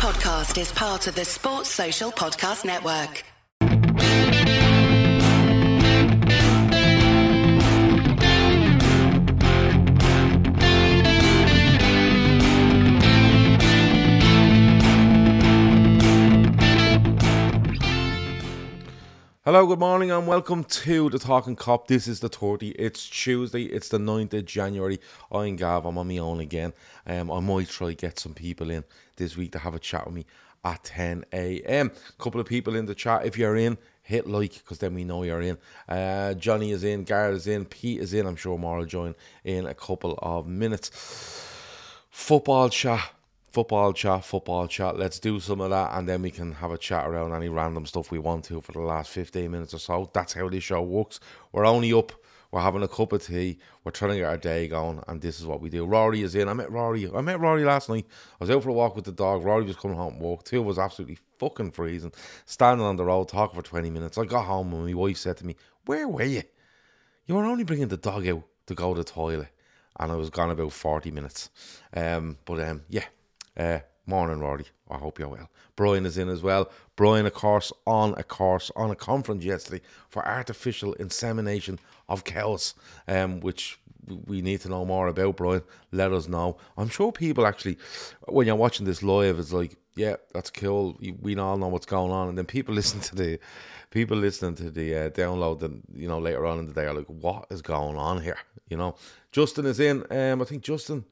podcast is part of the Sports Social Podcast Network. Hello, good morning, and welcome to the Talkin' Kop. This is the 30. It's Tuesday, it's the 9th of January. I'm Gav, I'm on my own again. Um, I might try to get some people in this week to have a chat with me at 10 a.m. Couple of people in the chat. If you're in, hit like because then we know you're in. Uh, Johnny is in, Garrett is in, Pete is in. I'm sure more will join in a couple of minutes. Football chat football chat, football chat. Let's do some of that, and then we can have a chat around any random stuff we want to for the last 15 minutes or so. That's how this show works. We're only up, we're having a cup of tea, we're trying to get our day going, and this is what we do. Rory is in. I met Rory. I met Rory last night. I was out for a walk with the dog. Rory was coming home from work. Two was absolutely fucking freezing. Standing on the road, talking for 20 minutes. I got home, and my wife said to me, Where were you? You were only bringing the dog out to go to the toilet. And I was gone about 40 minutes. Um, but um, yeah, uh, morning, Rory. I hope you're well. Brian is in as well. Brian, of course, on a course, on a conference yesterday for artificial insemination of cows, um, which we need to know more about, Brian. Let us know. I'm sure people actually, when you're watching this live, it's like, yeah, that's cool. We all know what's going on, and then people listen to the people listening to the uh, download, and you know later on in the day are like, what is going on here? You know, Justin is in. Um, I think Justin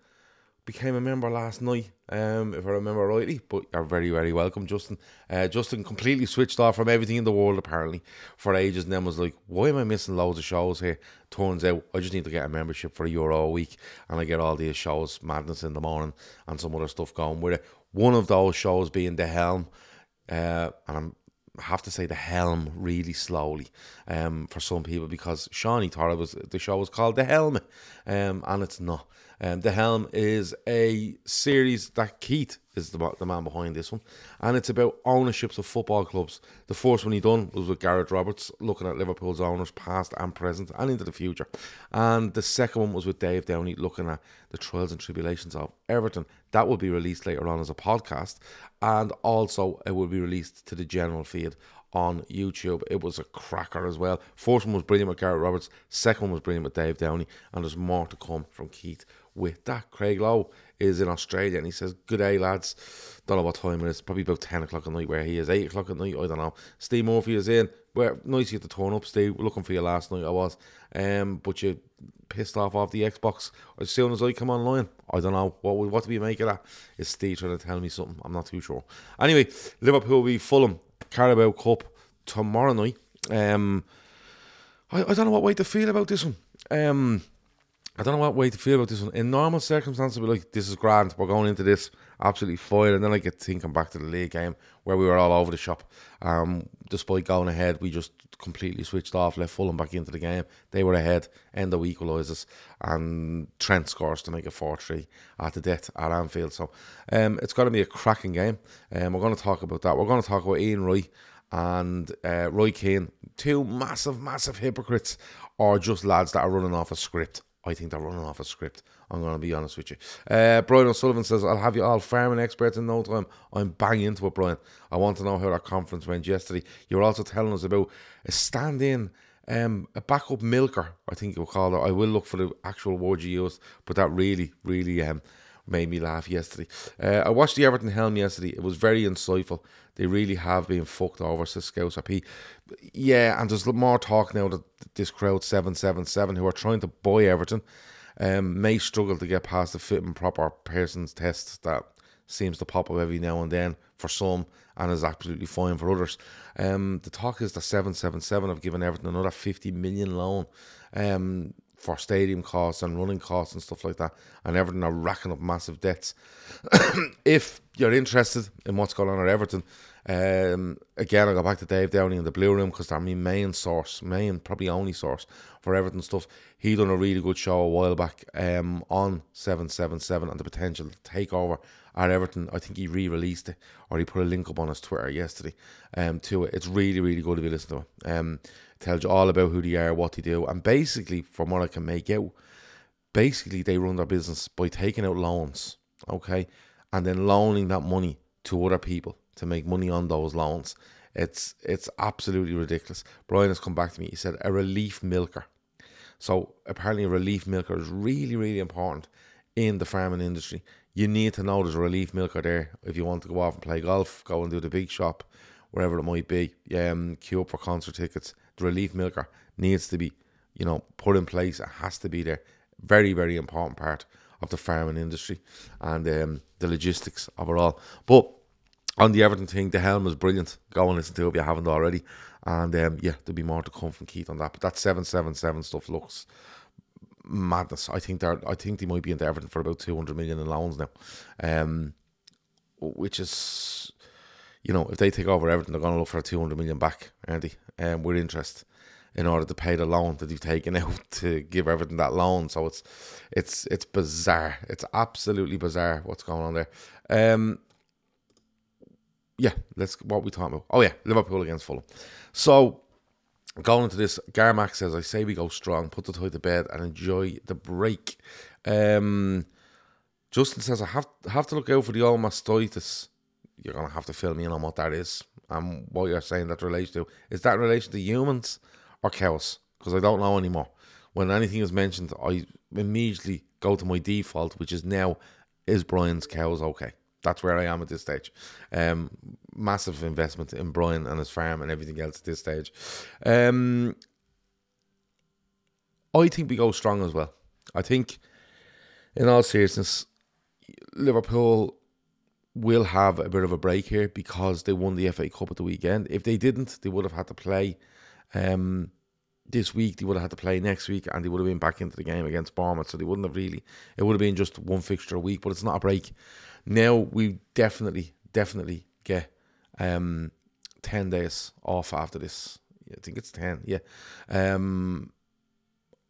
became a member last night, um, if I remember rightly. But you're very, very welcome, Justin. Uh, Justin completely switched off from everything in the world apparently for ages, and then was like, "Why am I missing loads of shows here?" Turns out I just need to get a membership for a euro a week, and I get all these shows, madness in the morning, and some other stuff going with it. One of those shows being the Helm, uh, and I'm I have to say the helm really slowly um, for some people because Shawnee thought it was the show was called the helmet um, and it's not um, the helm is a series that Keith is the, the man behind this one and it's about ownerships of football clubs the first one he done was with Gareth Roberts looking at Liverpool's owners past and present and into the future and the second one was with Dave Downey looking at the trials and tribulations of Everton that will be released later on as a podcast and also it will be released to the general feed on YouTube. It was a cracker as well. First one was brilliant with Gareth Roberts, second one was brilliant with Dave Downey, and there's more to come from Keith with that. Craig Lowe is in Australia and he says, Good day, lads. Don't know what time it is, probably about 10 o'clock at night where he is, 8 o'clock at night, I don't know. Steve Murphy is in. Where nice you to turn up, Steve. We're looking for you last night, I was. Um, but you pissed off off the Xbox as soon as I come online. I don't know what what do we make of that? Is Steve trying to tell me something? I'm not too sure. Anyway, Liverpool v Fulham Carabao Cup tomorrow night. Um, I, I don't know what way to feel about this one. Um, I don't know what way to feel about this one. In normal circumstances, we're like, this is grand. We're going into this absolutely fine. And then I get thinking back to the league game where we were all over the shop. Um, despite going ahead, we just completely switched off, left Fulham back into the game. They were ahead, end of equalises, and Trent scores to make it 4 3 at the death at Anfield. So um, it's going to be a cracking game. Um, we're going to talk about that. We're going to talk about Ian Wright and uh, Roy Keane, two massive, massive hypocrites, or just lads that are running off a script. I think they're running off a script. I'm going to be honest with you. Uh, Brian O'Sullivan says, I'll have you all farming experts in no time. I'm bang into it, Brian. I want to know how that conference went yesterday. You were also telling us about a stand in, um, a backup milker, I think you'll call it. I will look for the actual word you used, but that really, really um, made me laugh yesterday. Uh, I watched the Everton Helm yesterday. It was very insightful. They really have been fucked over, says Scouser P. Yeah, and there's more talk now that this crowd 777 who are trying to buy Everton um, may struggle to get past the fit and proper person's test that seems to pop up every now and then for some and is absolutely fine for others. Um, the talk is the 777 have given Everton another 50 million loan. Um, for stadium costs and running costs and stuff like that, and Everton are racking up massive debts. if you're interested in what's going on at Everton, um, again, I go back to Dave Downey in the Blue Room because they're my main source, main, probably only source for Everton stuff. He done a really good show a while back um, on 777 and the potential takeover at Everton. I think he re released it or he put a link up on his Twitter yesterday um, to it. It's really, really good if you listen to it. Um, tells you all about who they are, what they do, and basically, from what I can make out, basically they run their business by taking out loans, okay, and then loaning that money to other people to make money on those loans. It's it's absolutely ridiculous. Brian has come back to me. He said a relief milker. So apparently, a relief milker is really really important in the farming industry. You need to know there's a relief milker there if you want to go off and play golf, go and do the big shop, wherever it might be. Um, queue up for concert tickets. The relief milker needs to be, you know, put in place. It has to be there. Very very important part of the farming industry and um, the logistics of it all. But on the Everton thing, the helm is brilliant. Go and listen to it if you haven't already. And um, yeah, there'll be more to come from Keith on that. But that seven seven seven stuff looks madness. I think they're I think they might be into Everton for about two hundred million in loans now. Um which is you know, if they take over Everton, they're gonna look for two hundred million back, aren't they? Um with interest in order to pay the loan that they've taken out to give Everton that loan. So it's it's it's bizarre. It's absolutely bizarre what's going on there. Um yeah, let's what we talking about. Oh yeah, Liverpool against Fulham. So going into this, Garmack says, I say we go strong, put the toy to bed and enjoy the break. Um, Justin says, I have have to look out for the old mastitis. You're gonna have to fill me in on what that is and what you're saying that relates to. Is that relation to humans or cows? Because I don't know anymore. When anything is mentioned, I immediately go to my default, which is now is Brian's cows okay? That's where I am at this stage. Um, massive investment in Brian and his farm and everything else at this stage. Um, I think we go strong as well. I think, in all seriousness, Liverpool will have a bit of a break here because they won the FA Cup at the weekend. If they didn't, they would have had to play um, this week. They would have had to play next week, and they would have been back into the game against Bournemouth. So they wouldn't have really. It would have been just one fixture a week, but it's not a break. Now we definitely, definitely get um, 10 days off after this. I think it's 10, yeah. Um,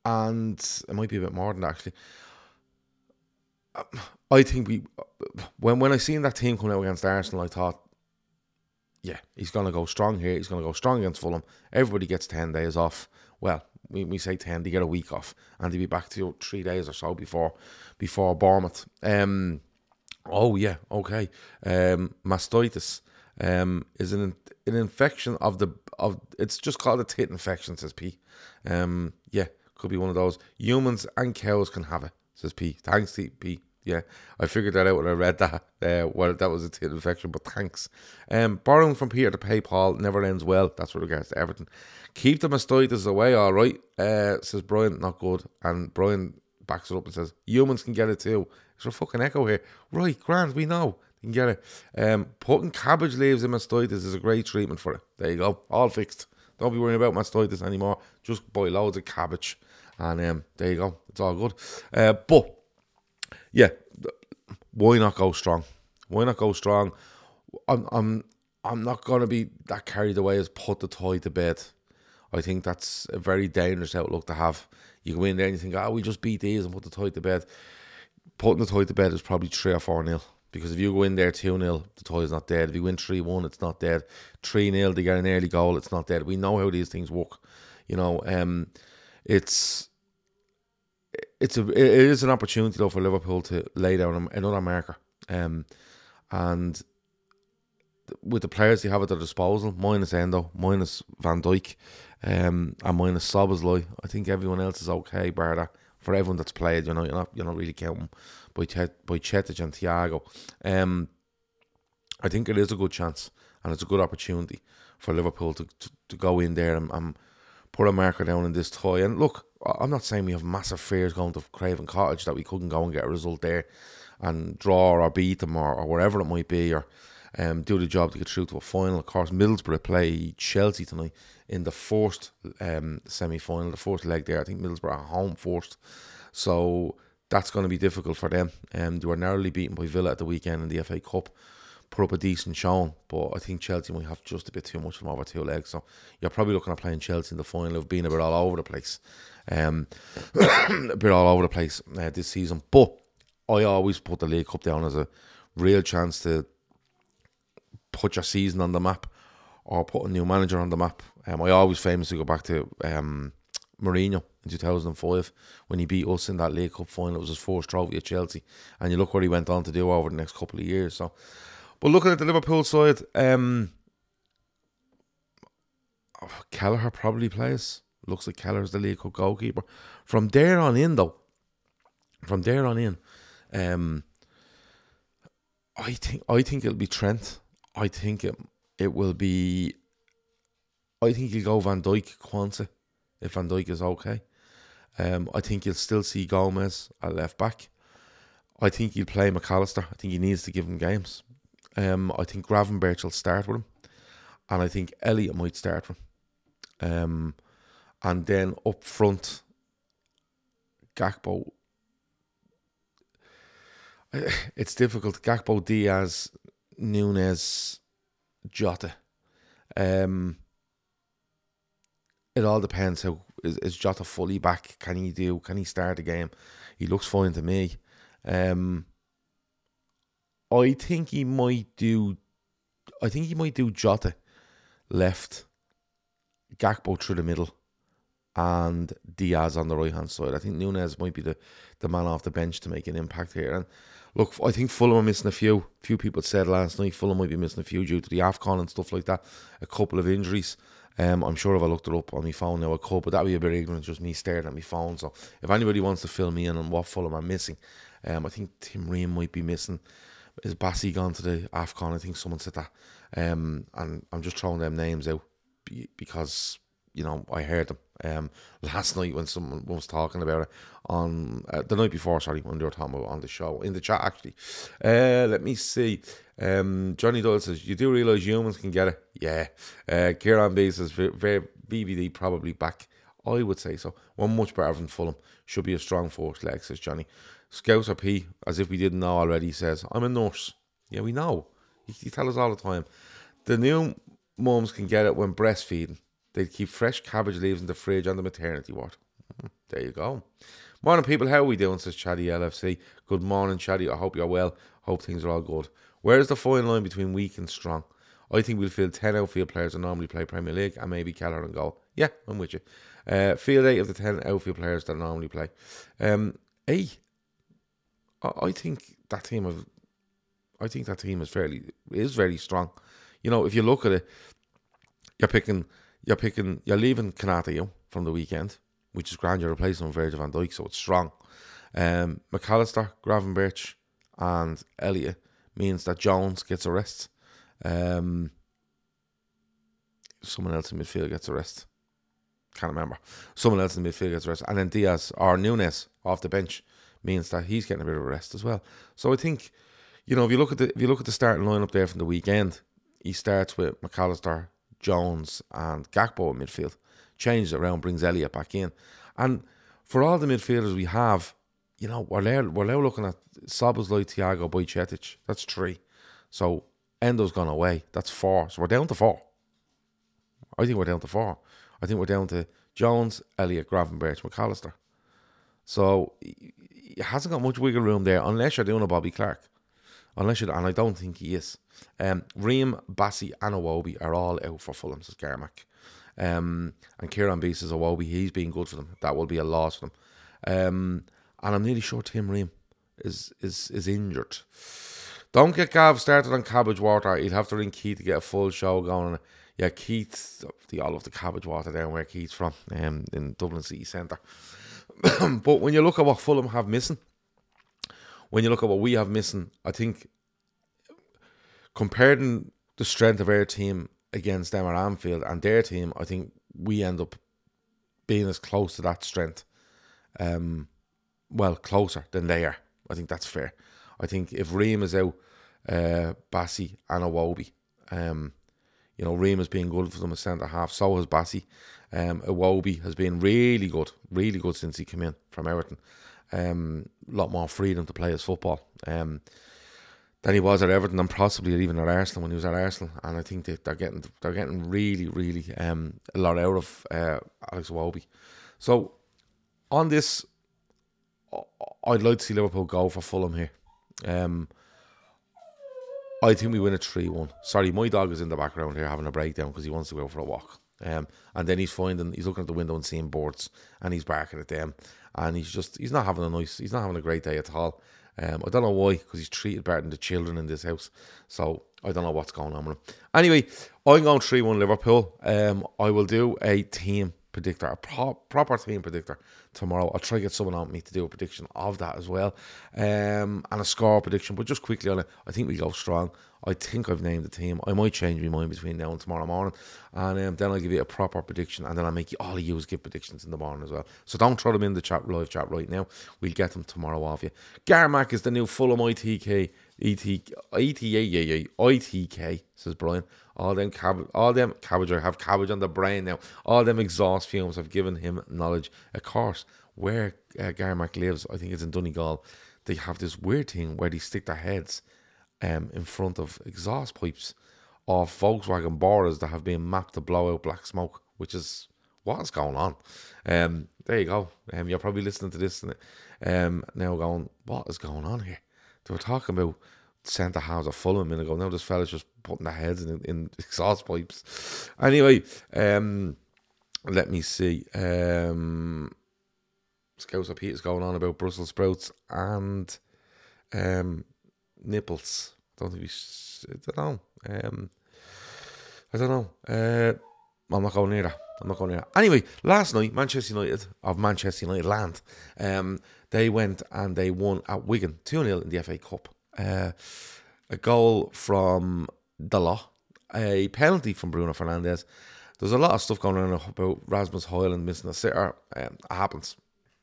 and it might be a bit more than that, actually. I think we, when when I seen that team coming out against Arsenal, I thought, yeah, he's going to go strong here. He's going to go strong against Fulham. Everybody gets 10 days off. Well, we, we say 10, they get a week off, and they be back to you three days or so before before Bournemouth. Um, Oh yeah, okay. Um, mastitis um, is an an infection of the of it's just called a tit infection, says P. Um, yeah, could be one of those. Humans and cows can have it, says P. Thanks, P. Yeah, I figured that out when I read that. Uh, well, that was a tit infection, but thanks. Um, borrowing from Peter to pay Paul never ends well. That's with regards to Everton. Keep the mastitis away, all right. Uh, says Brian, not good. And Brian backs it up and says humans can get it too. There a fucking echo here? Right, grand, we know. You can get it. Um, putting cabbage leaves in mastitis is a great treatment for it. There you go. All fixed. Don't be worrying about mastitis anymore. Just buy loads of cabbage. And um, there you go. It's all good. Uh, but, yeah, why not go strong? Why not go strong? I'm, I'm, I'm not to be that carried away as put the toy to bed. I think that's a very dangerous outlook to have. You go in there and you think, oh, we just beat these and put the toy to bed putting the toy to bed is probably three or four nil. Because if you go in there 2 0, the tie is not dead. If you win 3 1, it's not dead. 3 0, they get an early goal, it's not dead. We know how these things work. You know, um, it's it's a it is an opportunity though for Liverpool to lay down another marker. Um, and with the players they have at their disposal, minus Endo, minus Van Dijk, um, and minus Szoboszlai, I think everyone else is okay, bar for everyone that's played. You know, you're not you're not really counting by Chet, Bajcetic and Thiago. Um, I think it is a good chance and it's a good opportunity for Liverpool to, to, to go in there and, and, put a marker down in this tie. And look, I'm not saying we have massive fears going to Craven Cottage that we couldn't go and get a result there and draw or beat them or, or it might be or um, do the job to get through to a final. Of course, Middlesbrough play Chelsea tonight in the first um, semi final, the fourth leg there. I think Middlesbrough are home first. So that's going to be difficult for them. Um, they were narrowly beaten by Villa at the weekend in the FA Cup. Put up a decent showing, but I think Chelsea might have just a bit too much from over two legs. So you're probably looking at playing Chelsea in the final of being a bit all over the place. Um, a bit all over the place uh, this season. But I always put the League Cup down as a real chance to put your season on the map or put a new manager on the map. Um, I always famously go back to um, Mourinho in 2005 when he beat us in that League Cup final. It was his first trophy at Chelsea, and you look what he went on to do over the next couple of years. So, But looking at the Liverpool side, um, oh, Kelleher probably plays. Looks like Kelleher's the League Cup goalkeeper. From there on in, though, from there on in, um, I think I think it'll be Trent. I think it it will be. I think you'll go Van Dijk, Quansah, if Van Dijk is okay. Um, I think you'll still see Gomez at left back. I think he'll play McAllister. I think he needs to give him games. Um, I think Gravenberch will start with him, and I think Elliot might start with him. Um, and then up front, Gakpo. It's difficult. Gakpo, Diaz, Nunez, Jota. Um, it all depends how is, is Jota fully back? Can he do? Can he start the game? He looks fine to me. Um, I think he might do. I think he might do Jota left, Gakpo through the middle, and Diaz on the right hand side. I think Nunez might be the, the man off the bench to make an impact here. And look, I think Fulham are missing a few. Few people said last night Fulham might be missing a few due to the Afcon and stuff like that. A couple of injuries. Um, I'm sure if I looked it up on my phone now, I could, but that would be a bit ignorant, just me staring at my phone. So if anybody wants to fill me in on what Fulham are missing, um, I think Tim Ream might be missing. Is Bassey gone to the AFCON? I think someone said that. Um, and I'm just throwing them names out because, you know, I heard them um, last night when someone was talking about it on uh, the night before, sorry, when they were talking about on the show, in the chat actually. Uh, let me see. Um, Johnny Doyle says, You do realise humans can get it? Yeah. Uh, Kieran B says, VVD probably back. I would say so. One much better than Fulham. Should be a strong force leg, says Johnny. Scouser P, as if we didn't know already, says, I'm a nurse. Yeah, we know. You, you tell us all the time. The new mums can get it when breastfeeding. They keep fresh cabbage leaves in the fridge on the maternity ward. Hmm, there you go. Morning, people. How are we doing? Says Chatty LFC. Good morning, Chatty. I hope you're well. Hope things are all good. Where's the fine line between weak and strong? I think we'll field 10 outfield players that normally play Premier League and maybe Kelleher and goal. Yeah, I'm with you. Uh, field 8 of the 10 outfield players that normally play. Um, A, I think that team of, I think that team is fairly is very strong. You know, if you look at it, you're picking, you're picking, you're leaving Konaté from the weekend, which is grand. You're replacing him with Virgil van Dijk, so it's strong. Um, McAllister, Gravenberch, and Elliot means that Jones gets a rest. Um, someone else in midfield gets a rest. Can't remember. Someone else in midfield gets a rest, and then Diaz or Nunez off the bench means that he's getting a bit of a rest as well. So I think, you know, if you look at the if you look at the starting lineup there from the weekend, he starts with McAllister, Jones, and Gakpo in midfield. Changes around, brings Elliot back in, and for all the midfielders we have, you know, we're now we're now looking at Szoboszlai, Thiago, Bajcetic. That's three. So Endo's gone away. That's four. So we're down to four. I think we're down to four. I think we're down to Jones, Elliot, Gravenberch, McAllister. So he hasn't got much wiggle room there unless you're doing a Bobby Clark. Unless you and I don't think he is. Um, Ream, Bassey, and Iwobi are all out for Fulham, says Garmack. Um, and Kieran B says Iwobi, he's been good for them. That will be a loss for them. Um, and I'm nearly sure Tim Ream is is is injured. Don't get Gav started on cabbage water. He'd have to ring Keith to get a full show going. Yeah, Keith, the all of the cabbage water down where Keith's from, um, in Dublin City Centre. but when you look at what Fulham have missing, when you look at what we have missing, I think comparing the strength of our team against them at Anfield and their team, I think we end up being as close to that strength. Um, well, closer than they are. I think that's fair. I think if Ream is out, uh, Bassey and Iwobi, um, you know, Ream has been good for them at centre half. So has Bassey. Um, Iwobi has been really good, really good since he came in from Everton. Um, a lot more freedom to play his football um, than he was at Everton and possibly even at Arsenal when he was at Arsenal. And I think they, they're getting they're getting really, really um, a lot out of uh, Alex Iwobi. So on this, I'd like to see Liverpool go for Fulham here. Um, I think we win a 3 1. Sorry, my dog is in the background here having a breakdown because he wants to go for a walk. Um, and then he's finding, he's looking at the window and seeing boards and he's barking at them. And he's just, he's not having a nice, he's not having a great day at all. Um, I don't know why, because he's treated better than the children in this house. So I don't know what's going on with him. Anyway, I'm going 3 1 Liverpool. Um, I will do a team predictor, a pro- proper team predictor tomorrow. I'll try to get someone on me to do a prediction of that as well. Um, and a score prediction. But just quickly on it, I think we go strong. I think I've named the team. I might change my mind between now and tomorrow morning. And um, then I'll give you a proper prediction. And then I'll make you all of you give predictions in the morning as well. So don't throw them in the chat, live chat right now. We'll get them tomorrow off you. Garmac is the new Fulham ITK. ET, ETA, ITK, says Brian. All them cab, all them cabbage have cabbage on the brain now. All them exhaust fumes have given him knowledge. Of course, where uh, Garmac lives, I think it's in Donegal, they have this weird thing where they stick their heads um, in front of exhaust pipes of Volkswagen Boras that have been mapped to blow out black smoke, which is what's going on. Um, there you go. Um, you're probably listening to this um, now going, what is going on here? They were talking about centre halves of Fulham a minute ago. Now this fella's just putting their heads in, in exhaust pipes. Anyway, um, let me see. Um, of is going on about Brussels sprouts and um, nipples. I don't think we. I don't know. Um, I don't know. Uh, I'm not going near that. I'm not going near that. Anyway, last night, Manchester United of Manchester United land, um, they went and they won at Wigan 2 0 in the FA Cup. Uh, a goal from Dalot, a penalty from Bruno Fernandes. There's a lot of stuff going on about Rasmus Højlund missing a sitter. Um, it happens.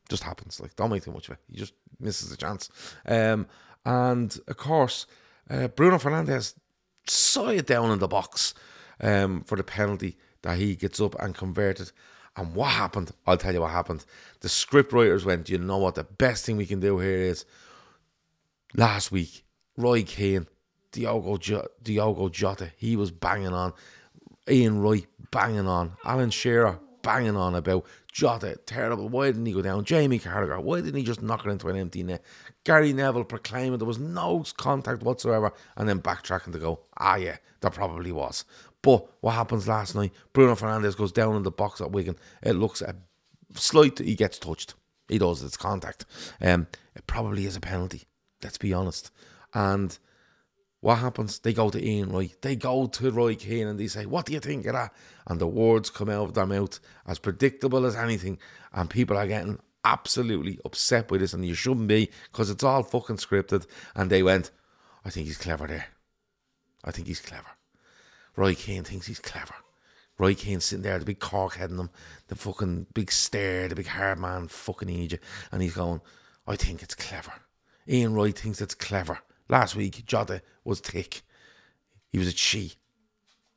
Just happens. Like, don't make too much of it. He just misses a chance. Um, and of course, uh, Bruno Fernandes saw it down in the box um, for the penalty that he gets up and converted. And what happened? I'll tell you what happened. The script writers went, you know what? The best thing we can do here is last week, Roy Keane, Diogo, Diogo Jota, he was banging on. Ian Wright banging on. Alan Shearer banging on about Jota, terrible. Why didn't he go down? Jamie Carragher, why didn't he just knock it into an empty net? Gary Neville proclaiming there was no contact whatsoever and then backtracking to go, ah, yeah, there probably was. But what happens last night? Bruno Fernandes goes down in the box at Wigan. It looks a slight, he gets touched. He does, it's contact. Um, it probably is a penalty, let's be honest. And what happens? They go to Ian Wright. They go to Roy Keane and they say, What do you think of that? And the words come out of their mouth as predictable as anything. And people are getting absolutely upset with this. And you shouldn't be because it's all fucking scripted. And they went, I think he's clever there. I think he's clever. Roy Keane thinks he's clever. Roy Keane sitting there, the big cork heading him, the fucking big stare, the big hard man fucking Egypt. And he's going, I think it's clever. Ian Roy thinks it's clever. Last week, Jota was thick. He was a chi.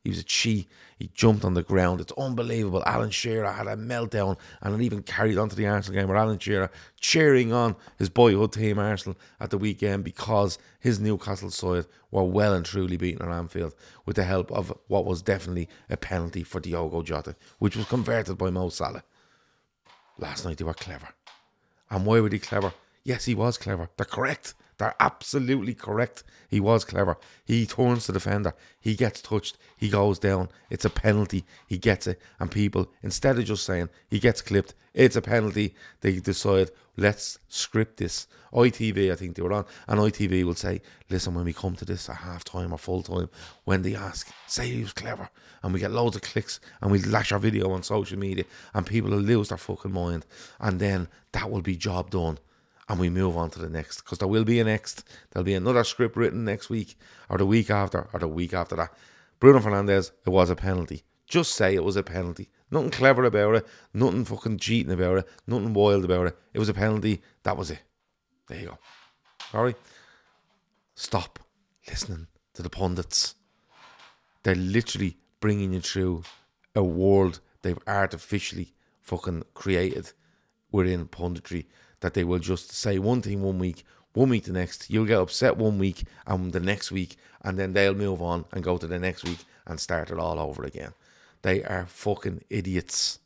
He was a chi. He jumped on the ground. It's unbelievable. Alan Shearer had a meltdown and it even carried on to the Arsenal game where Alan Shearer cheering on his boyhood team Arsenal at the weekend because his Newcastle side were well and truly beaten at Anfield with the help of what was definitely a penalty for Diogo Jota, which was converted by Mo Salah. Last night they were clever. And why were they clever? Yes, he was clever. They're correct. They're absolutely correct. He was clever. He turns the defender. He gets touched. He goes down. It's a penalty. He gets it. And people, instead of just saying he gets clipped, it's a penalty, they decide, let's script this. ITV, I think they were on, and ITV will say, listen, when we come to this at half time or full time, when they ask, say he was clever. And we get loads of clicks and we lash our video on social media and people will lose their fucking mind. And then that will be job done and we move on to the next because there will be a next. There'll be another script written next week or the week after or the week after that. Bruno Fernandes, it was a penalty. Just say it was a penalty. Nothing clever about it. Nothing fucking cheating about it. Nothing wild about it. It was a penalty. That was it. There you go. All right. Stop listening to the pundits. They're literally bringing you through a world they've artificially fucking created within punditry that they will just say one thing one week, one week the next. You'll get upset one week and the next week, and then they'll move on and go to the next week and start it all over again. They are fucking idiots.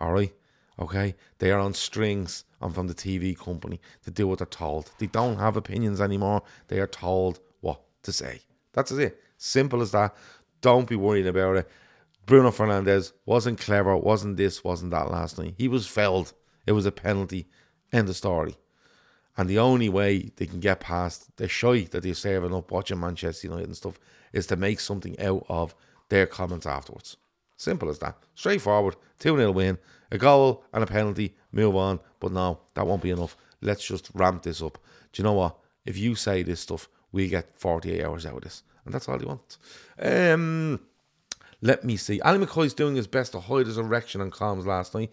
All right? Okay? They are on strings and from the TV company to do what they're told. They don't have opinions anymore. They are told what to say. That's it. Simple as that. Don't be worrying about it. Bruno Fernandes wasn't clever, wasn't this, wasn't that last night. He was fouled. It was a penalty. End of story. And the only way they can get past the shy that they're serving up watching Manchester United and stuff is to make something out of their comments afterwards. Simple as that. Straightforward. 2 0 win. A goal and a penalty. Move on. But no, that won't be enough. Let's just ramp this up. Do you know what? If you say this stuff, we get 48 hours out of this. And that's all you want. Um, let me see. Ali McCoist's doing his best to hide his erection on comms last night.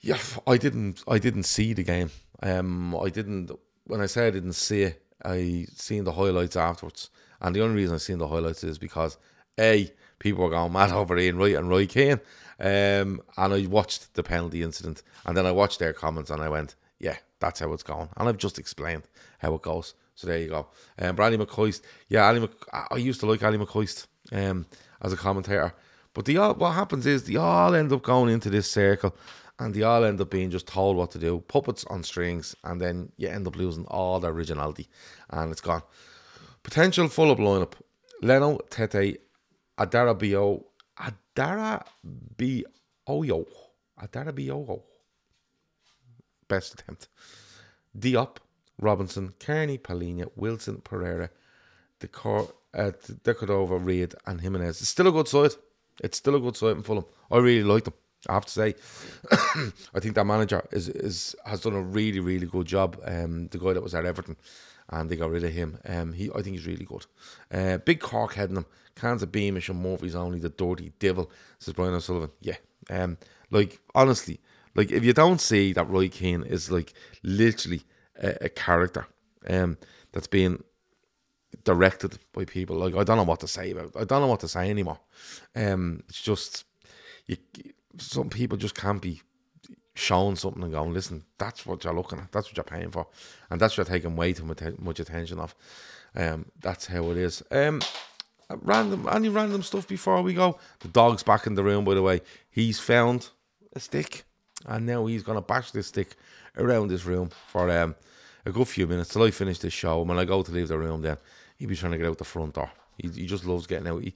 Yeah, I didn't. I didn't see the game. Um, I didn't. When I say I didn't see it, I seen the highlights afterwards. And the only reason I seen the highlights is because a people were going mad over Ian Wright and Roy Keane. Um, and I watched the penalty incident, and then I watched their comments, and I went, "Yeah, that's how it's going." And I've just explained how it goes. So there you go. Um, but Ali McCoist, yeah, Ali Mc, I used to like Ali McCoist um, as a commentator. But the all, what happens is they all end up going into this circle and they all end up being just told what to do, puppets on strings, and then you end up losing all the originality and it's gone. Potential Fulham lineup Leno, Tete, Adara Bio, Adara Bioyo, Adarabioyo. Best attempt. Diop, Robinson, Cairney, Palhinha, Wilson, Pereira, Decor, uh, De Cordova, Reid, and Jimenez. It's still a good side. It's still a good side in Fulham. I really like them. I have to say, I think that manager is is has done a really really good job. Um, the guy that was at Everton, and they got rid of him. Um, he I think he's really good. Uh, big Cork heading him. Cans of Beamish and Murphy's only the dirty devil. Says Brian O'Sullivan. Yeah. Um, like honestly, like if you don't see that Roy Keane is like literally a, a character um, that's being directed by people. Like I don't know what to say about. I don't know what to say anymore. Um, it's just you. Some people just can't be shown something and going, listen, that's what you're looking at. That's what you're paying for, and that's what you're taking way too much attention of. Um, that's how it is. Um, random, any random stuff before we go. The dog's back in the room, by the way. He's found a stick, and now he's gonna bash this stick around this room for um a good few minutes till I finish this show. When I go to leave the room, then he'd be trying to get out the front door. He, he just loves getting out. He,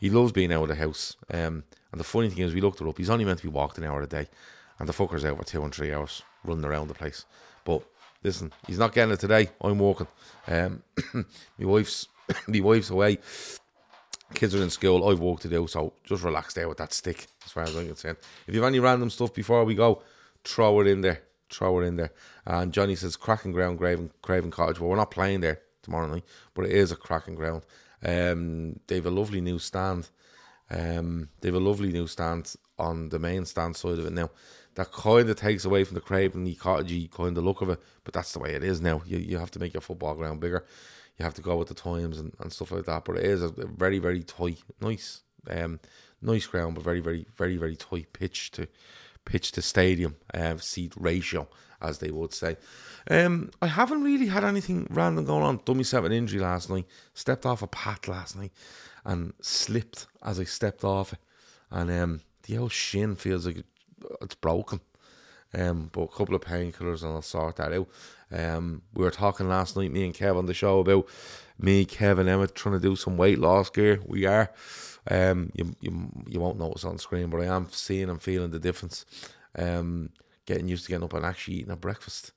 he loves being out of the house. Um, and the funny thing is, we looked it up. He's only meant to be walked an hour a day, and the fucker's out for two and three hours running around the place. But listen, he's not getting it today. I'm walking. Um, my wife's my wife's away. Kids are in school. I've walked to do, so just relax there with that stick. As far as I'm concerned. If you have any random stuff before we go, throw it in there throw it in there. And Johnny says cracking ground, Craven, Craven Cottage. Well, we're not playing there tomorrow night, but it is a cracking ground. Um, they have a lovely new stand. Um, they have a lovely new stand on the main stand side of it now. That kind of takes away from the Craven Cottage kind of look of it, but that's the way it is now. You you have to make your football ground bigger. You have to go with the times and, and stuff like that. But it is a very very tight, nice, um, nice ground, but very very very very tight pitch to pitch to stadium uh, seat ratio, as they would say. Um, I haven't really had anything random going on. Dummy seven injury last night. Stepped off a path last night and slipped as I stepped off. And um, the old shin feels like it's broken. Um, but a couple of painkillers and I'll sort that out. Um, we were talking last night, me and Kev on the show about me, Kevin, Emmett trying to do some weight loss gear. We are. Um, you, you you won't notice on screen, but I am seeing and feeling the difference. Um, getting used to getting up and actually eating a breakfast,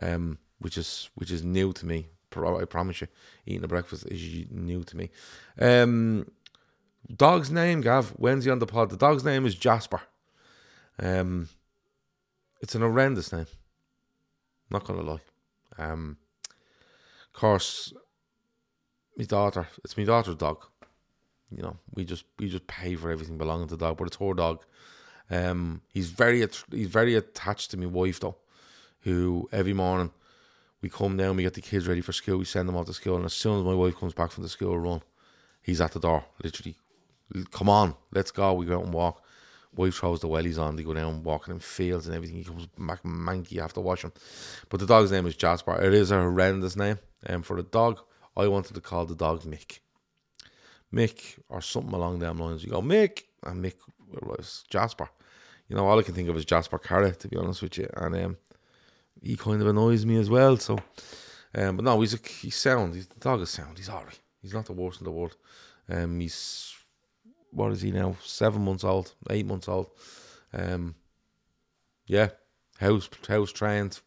um, which is which is new to me. I promise you, eating a breakfast is new to me. Um, dog's name, Gav. Wednesday on the pod. The dog's name is Jasper. Um, it's an horrendous name. Not gonna lie. Um, of course, my daughter. It's my daughter's dog you know, we just we just pay for everything belonging to the dog, but it's her dog. Um, he's very he's very attached to my wife though, who every morning we come down, we get the kids ready for school, we send them off to school, and as soon as my wife comes back from the school run, he's at the door, literally. Come on, let's go. We go out and walk. Wife throws the wellies on. They go down walking in fields and everything. He comes back manky after washing. But the dog's name is Jasper. It is a horrendous name. And um, for the dog, I wanted to call the dog Mick. Mick or something along them lines. You go, Mick, and Mick was Jasper. You know, all I can think of is Jasper Carrott, to be honest with you. And um, he kind of annoys me as well. So, um, but no, he's a, he's sound. He's, the dog is sound. He's alright. He's not the worst in the world. Um, he's what is he now? Seven months old, eight months old. Um, yeah, house house trained.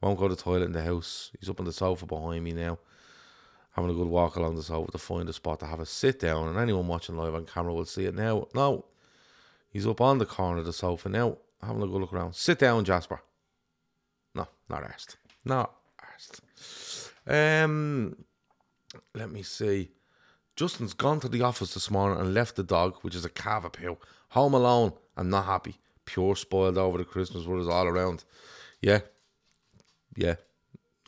Won't go to toilet in the house. He's up on the sofa behind me now, having a good walk along the sofa to find a spot to have a sit down. And anyone watching live on camera will see it now. No, he's up on the corner of the sofa now, having a good look around. Sit down, Jasper. No, not asked. Not asked. Um, let me see. Justin's gone to the office this morning and left the dog, which is a cavapoo, home alone and not happy. Pure spoiled over the Christmas with us all around. Yeah. Yeah.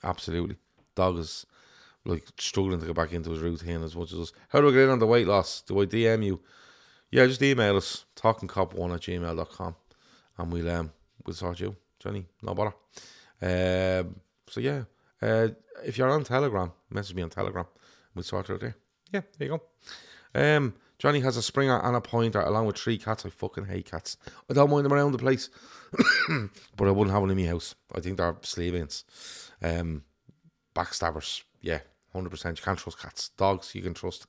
Absolutely. Dog is like struggling to get back into his routine as much as us. How do I get in on the weight loss? Do I DM you? Yeah, just email us, talkingcop1 at gmail.com and we'll um we'll sort you, Johnny. No bother. Um so yeah. Uh if you're on Telegram, message me on Telegram. We'll sort it out there. Yeah, there you go. Um, Johnny has a Springer and a Pointer along with three cats. I fucking hate cats. I don't mind them around the place, but I wouldn't have one in my house. I think they're sleeve-ins. Um, backstabbers. Yeah, 100%. You can't trust cats. Dogs, you can trust.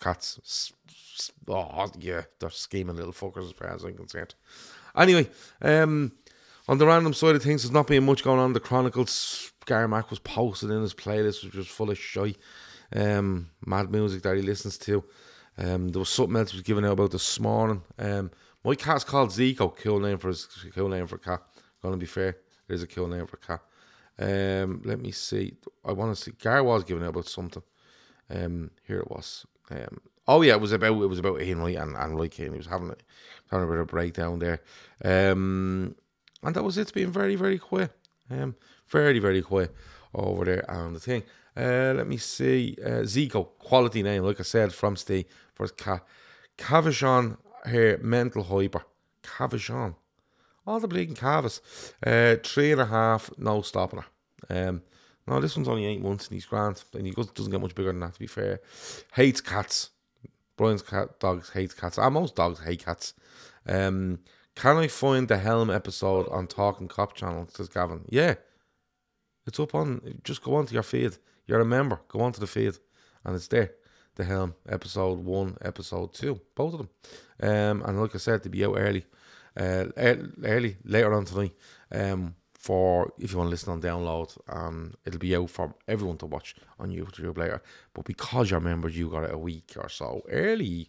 Cats, oh, yeah, they're scheming little fuckers as far as I'm concerned. Anyway, um, on the random side of things, there's not been much going on. The Chronicles, Gary Mack was posted in his playlist, which was full of shy um, mad music that he listens to. Um, there was something else was given out about this morning. Um, my cat's called Zico, cool name for his cool name for a cat. Gonna be fair, it is a cool name for a cat. Um, let me see. I want to see. Gar was giving out about something. Um, here it was. Um, oh yeah, it was about it was about Henry and and Roy Keane. He was having a, having a bit of a breakdown there. Um, and that was it. Been very very quiet. Um, very very quiet over there and the thing. Uh, let me see. Uh, Zico, quality name, like I said, from Steve for his cat. Here, mental hyper. Cavachon. All the bleeding Cavas. Uh, three and a half, no stopping her. Um, no, this one's only eight months and he's grand. And he doesn't get much bigger than that, to be fair. Hates cats. Brian's cat dogs hates cats. Ah, most dogs hate cats. Um, can I find the Helm episode on Talkin' Kop channel? Says Gavin. Yeah. It's up on, just go onto your feed. You're a member. Go onto the feed, and it's there. The Helm episode one, episode two, both of them. Um, and like I said, to be out early, uh, early later on tonight. Um, for if you want to listen on download, um, it'll be out for everyone to watch on YouTube later. But because you're members, you got it a week or so early.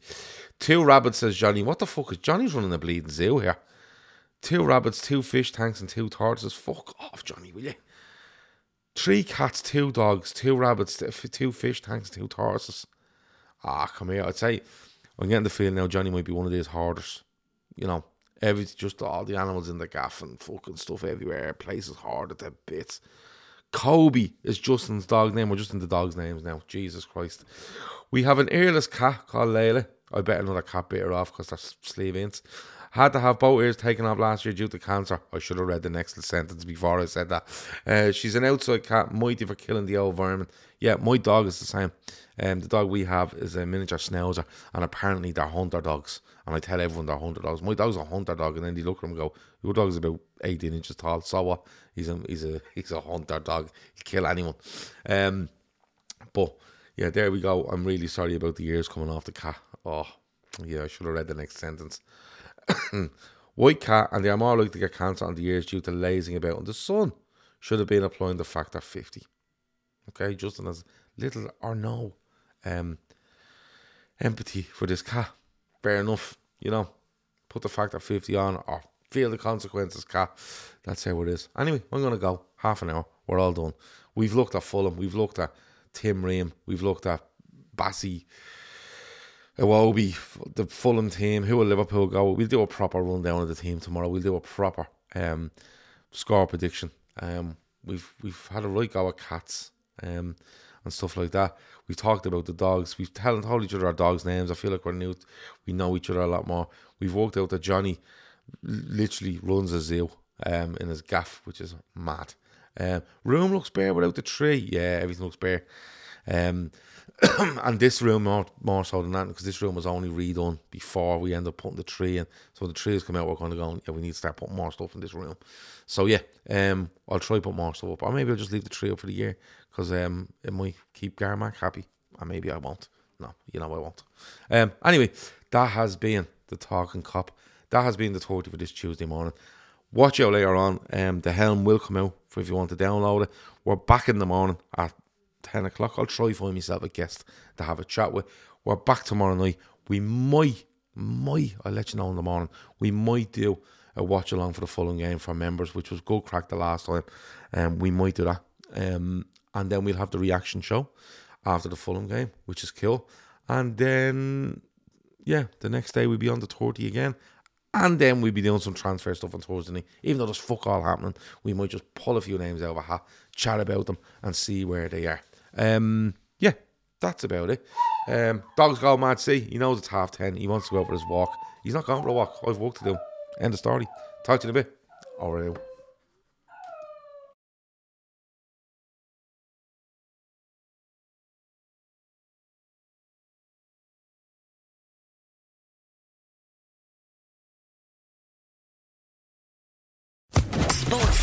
Two rabbits says Johnny. What the fuck is Johnny's running a bleeding zoo here? Two rabbits, two fish tanks, and two tortoises. Fuck off, Johnny, will you? Three cats, two dogs, two rabbits, two fish tanks, two tortoises. Ah, come here. I'd say I'm getting the feeling now Johnny might be one of these hoarders. You know, every just all the animals in the gaff and fucking stuff everywhere. Places hoarded to bits. Kobe is Justin's dog name. We're just in the dog's names now. Jesus Christ. We have an earless cat called Layla. I bet another cat bit her off because they're sleeve ins. Had to have both ears taken off last year due to cancer. I should have read the next sentence before I said that. Uh, she's an outside cat, mighty for killing the old vermin. Yeah, my dog is the same. Um, the dog we have is a miniature schnauzer, and apparently they're hunter dogs. And I tell everyone they're hunter dogs. My dog's a hunter dog, and then they look at him and go, "Your dog's about 18 inches tall. So what? He's a he's a he's a hunter dog. He'll kill anyone." Um, but yeah, there we go. I'm really sorry about the ears coming off the cat. Oh, yeah, I should have read the next sentence. White cat, and they are more likely to get cancer on the ears due to lazing about in the sun. Should have been applying the factor 50. Okay, Justin has little or no um, empathy for this cat. Fair enough, you know. Put the factor 50 on or feel the consequences, cat. That's how it is. Anyway, I'm going to go. Half an hour. We're all done. We've looked at Fulham. We've looked at Tim Ream. We've looked at Bassey. Iwobi, the Fulham team, who will Liverpool go? We'll do a proper rundown of the team tomorrow. We'll do a proper um, score prediction. Um, we've we've had a right go at cats um, and stuff like that. We've talked about the dogs. We've told, told each other our dogs' names. I feel like we're new. We know each other a lot more. We've worked out that Johnny literally runs a zoo um, in his gaff, which is mad. Um, room looks bare without the tree. Yeah, everything looks bare. Um, and this room more more so than that because this room was only redone before we end up putting the tree in. So the trees come out, we're kind of going, yeah, we need to start putting more stuff in this room. So yeah, um, I'll try put more stuff up, or maybe I'll just leave the tree up for the year because um, it might keep Garmac happy, and maybe I won't. No, you know I won't. Um, anyway, that has been the Talkin' Kop. That has been the 30 for this Tuesday morning. Watch out later on. Um, the helm will come out for if you want to download it. We're back in the morning at 10 o'clock. I'll try find myself a guest to have a chat with. We're back tomorrow night. We might, might, I'll let you know in the morning, we might do a watch along for the Fulham game for members, which was good crack the last time. Um, we might do that. Um, and then we'll have the reaction show after the Fulham game, which is cool. And then, yeah, the next day we'll be on the 30 again. And then we'd be doing some transfer stuff on Thursday night. Even though there's fuck all happening, we might just pull a few names out of a hat, chat about them, and see where they are. Um, yeah, that's about it. Um, dog's gone mad. See, he knows it's half ten. He wants to go for his walk. He's not going for a walk. I've work to do. End of story. Talk to you in a bit. All right.